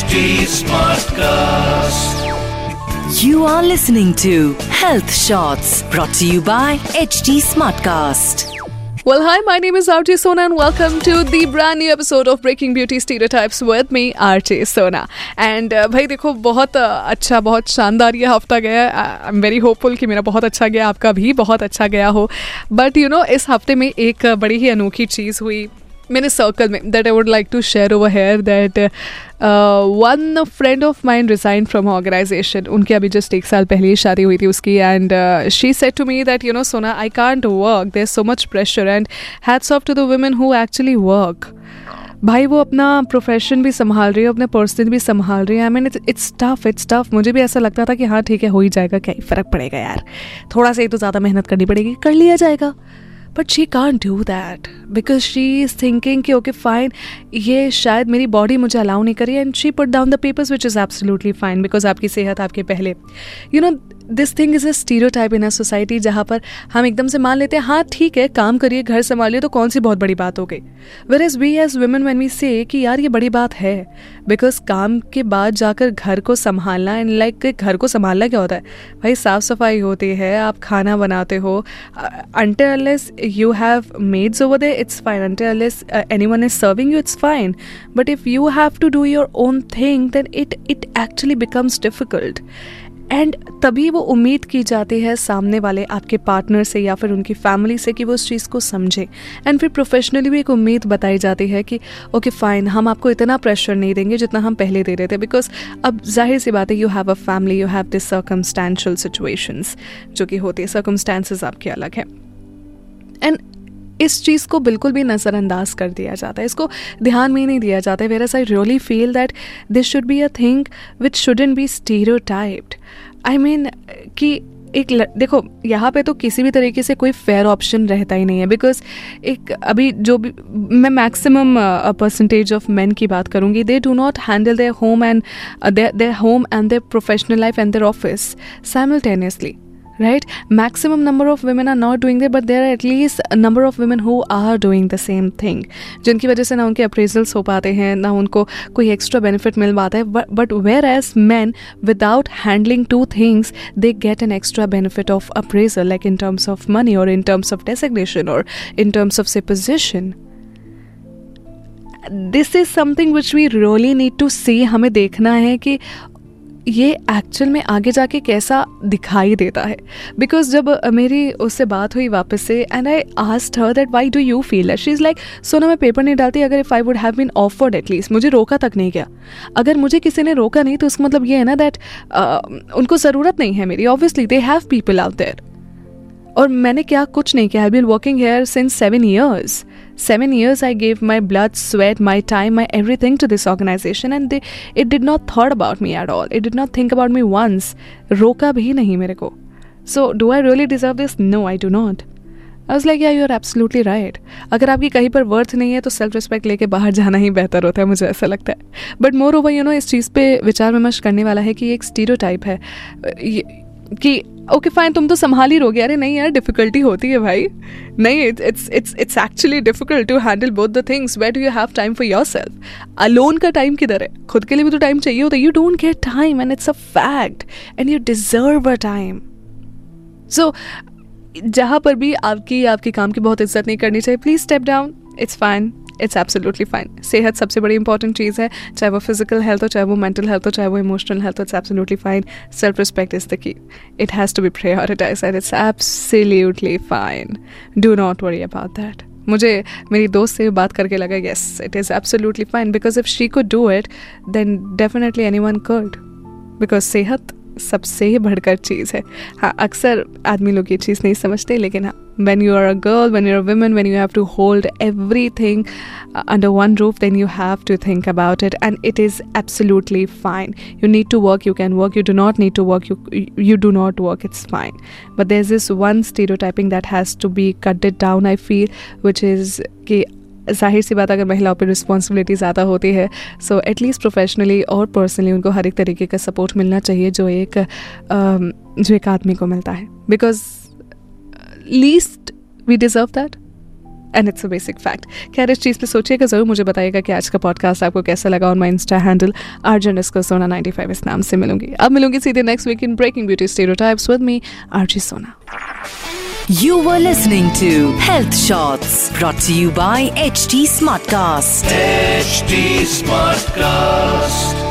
HD Smartcast. You are listening to Health Shots brought to you by HT Smartcast. Well, hi, my name is RJ Sona, and welcome to the brand new episode of Breaking Beauty Stereotypes with me, RJ Sona. And uh, भाई देखो बहुत uh, अच्छा बहुत शानदार ये हफ़्ता गया I am very hopeful कि मेरा बहुत अच्छा गया आपका भी बहुत अच्छा गया हो बट यू नो इस हफ़्ते में एक uh, बड़ी ही अनोखी चीज़ हुई मेरे सर्कल में that I would like to share over here that one friend of mine resign from organisation उनकी अभी जस्ट एक साल पहले ही शादी हुई थी उसकी and she said to me that you know so now I can't work there so much pressure and hats off to the women who actually work भाई, वो अपना प्रोफेशन भी संभाल रही है, अपने पर्सनल भी संभाल रही है. I mean it's tough it's tough मुझे भी ऐसा लगता था कि हाँ ठीक है, हो ही जाएगा क्या ही फ़र्क पड़ेगा यार. थोड़ा सा ही तो ज़्यादा मेहनत करनी पड़ेगी. कर लिया जाएगा. But she can do that because she is thinking कि ओके फाइन ये शायद मेरी बॉडी मुझे अलाउ नहीं करी and she put down the papers which is absolutely fine because आपकी सेहत आपके पहले। You know this thing is a stereotype in a society जहाँ पर हम एकदम से मान लेते हैं हाँ ठीक है काम करिए घर संभालिए तो कौन सी बहुत बड़ी बात हो गई? Whereas we as women when we say कि यार ये बड़ी बात है बिकॉज़ काम के बाद जाकर घर को संभालना एंड लाइक like, घर को संभालना क्या होता है? भाई साफ़ सफ़ाई होती है आप खाना बनाते हो until unless you have maids over there it's fine until unless anyone is serving you it's fine but if you have to do your own thing then it it actually becomes difficult and तभी वो उम्मीद की जाती है सामने वाले आपके partner से या फिर उनकी फैमिली से कि वो उस चीज़ को समझे। एंड फिर प्रोफेशनली भी एक उम्मीद बताई जाती है कि ओके फाइन हम आपको इतना प्रेशर नहीं देंगे जितना हम पहले दे रहे थे। बिकॉज़ अब ज़ाहिर सी बात है you have a family you have this circumstantial situations जो कि होती है। सर्कमस्टांसेस आपके अलग है। एंड इस चीज़ को बिल्कुल भी नज़रअंदाज कर दिया जाता है। इसको ध्यान में नहीं दिया जाता। है whereas I really feel that this should be a thing which shouldn't be stereotyped I mean कि एक ल... देखो, यहाँ पे तो किसी भी तरीके से कोई फेयर ऑप्शन रहता ही नहीं है। बिकॉज़ एक, अभी जो भी, मैं मैक्सिमम परसेंटेज ऑफ़ मेन की बात करूँगी they do not handle their home and their home and their professional life and their office simultaneously right? Maximum number of women are not doing that, but there are at least a number of women who are doing the same thing. जिनकी वजह से ना उनके appraisals हो पाते हैं, ना उनको कोई एक्स्ट्रा बेनिफिट मिल पाता है but whereas men without handling two things they get an extra benefit of appraisal like in terms of money और इन टर्म्स ऑफ़ डेसिग्नेशन और in terms of say position this is something which we really need to see हमें देखना है कि ये actual में आगे जाके कैसा दिखाई देता है? बिकॉज़ जब मेरी उससे बात हुई वापस से and I asked her that why do you feel she is like Sona मैं पेपर नहीं डालती अगर if I would have been offered at least मुझे रोका तक नहीं गया। अगर मुझे किसी ने रोका नहीं तो उसका मतलब ये है ना दैट uh, उनको ज़रूरत नहीं है मेरी। Obviously they have people out there और मैंने क्या कुछ नहीं किया। Been working here since seven years seven years I gave my blood sweat my time my everything to this organization and it did not thought about me at all it did not think about me once रोका भी नहीं मेरे को। So do I really deserve this no I do not आज like yeah you are absolutely right अगर आपकी कहीं पर वर्थ नहीं है तो सेल्फ रिस्पेक्ट लेके बाहर जाना ही बेहतर होता है, मुझे ऐसा लगता है। But moreover you know इस चीज़ पर विचार विमर्श करने वाला है कि एक स्टीरो टाइप है कि ओके फाइन तुम तो संभाल ही रहोगे। अरे नहीं यार डिफिकल्टी होती है भाई। नहीं it's it's it's actually difficult to handle both the things wait you have time for yourself alone का टाइम किधर है? खुद के लिए भी तो टाइम चाहिए होता है। You don't get time and it's a fact and you deserve a time so जहाँ पर भी आपकी, आपके काम की बहुत इज़्ज़त नहीं करनी चाहिए please step down it's fine it's absolutely fine सेहत सबसे बड़ी इंपॉर्टेंट चीज़ है, चाहे वो फ़िज़िकल हेल्थ हो, चाहे वो मेंटल हेल्थ हो, चाहे वो इमोशनल हेल्थ हो it's absolutely fine self respect is the key it has to be prioritize and it's absolutely fine do not worry about that मुझे, मेरी दोस्त से बात करके लगा yes it is absolutely fine because if she could do it then definitely anyone could because सेहत सबसे बढ़कर चीज़ है. हाँ अक्सर आदमी लोग ये चीज़ नहीं समझते, लेकिन हाँ when you are a girl when you're a woman when you have to hold everything uh, under one roof then you have to think about it and it is absolutely fine you need to work you can work you do not need to work you you do not work it's fine but there's this one stereotyping that has to be cut it down i feel which is कि ज़ाहिर सी बात अगर महिलाओं पर responsibility ज़्यादा होती है सो एटलीस्ट प्रोफेशनली और पर्सनली उनको हर एक तरीके का सपोर्ट मिलना चाहिए जो एक um, जो एक आदमी को मिलता है because least we deserve that and it's a basic fact खैर इस चीज़ पे सोचिएगा ज़रूर मुझे बताइएगा कि आज का पॉडकास्ट आपको कैसा लगा ऑन माई इंस्टा हैंडल आर्जन इसको सोना 95 इस नाम से मिलूँगी अब मिलूँगी सीधे next week in breaking beauty stereotypes with me RJ Sona You were listening to Health Shots brought to you by HT Smartcast. HD Smartcast.